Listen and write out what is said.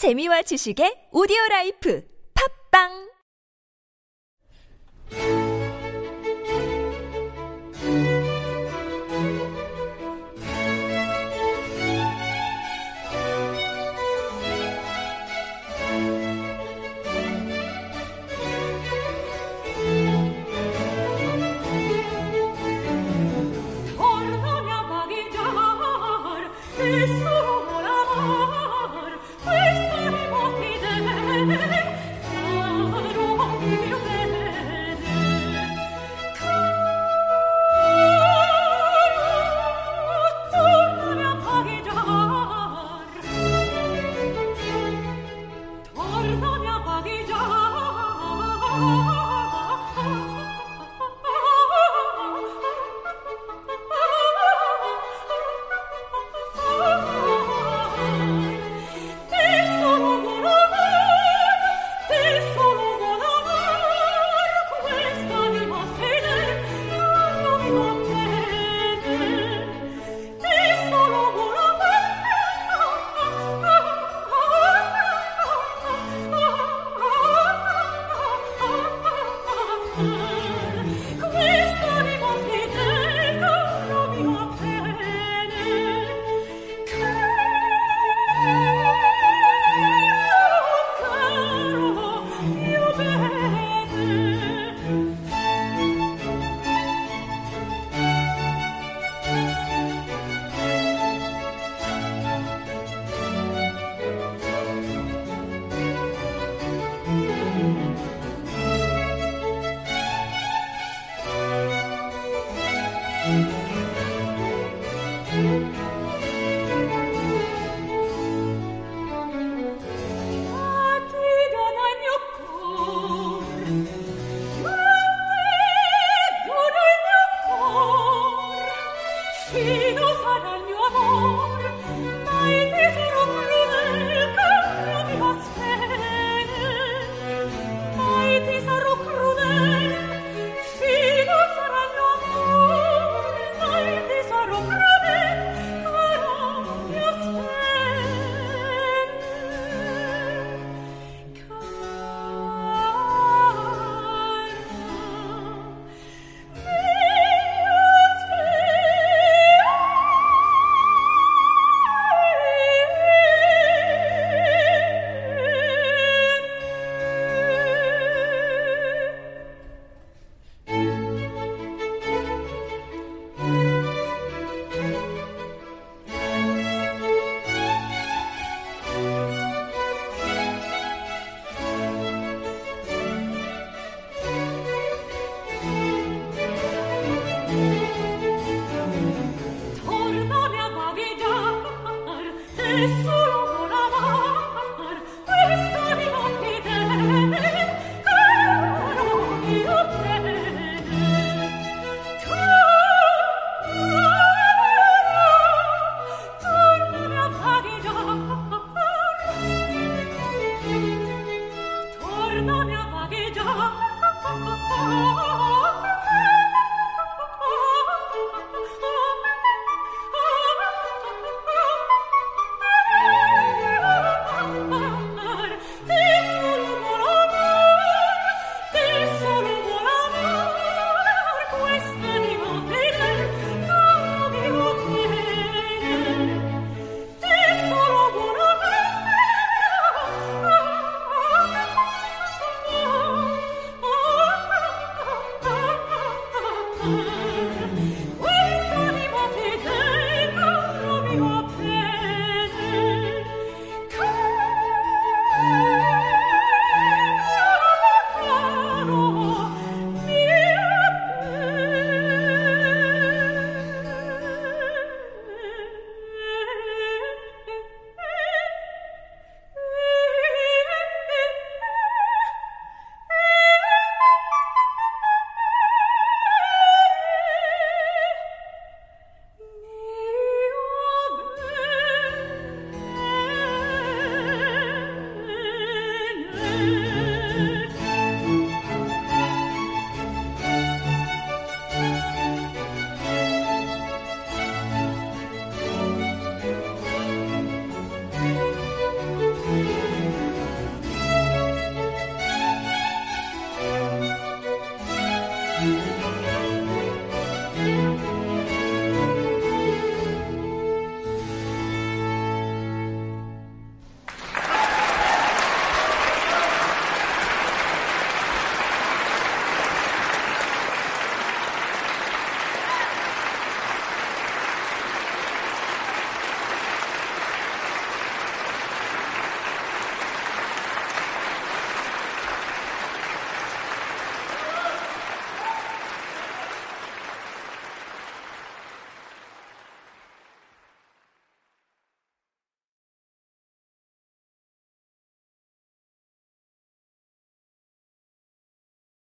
재미와 지식의 오디오 라이프. 팝빵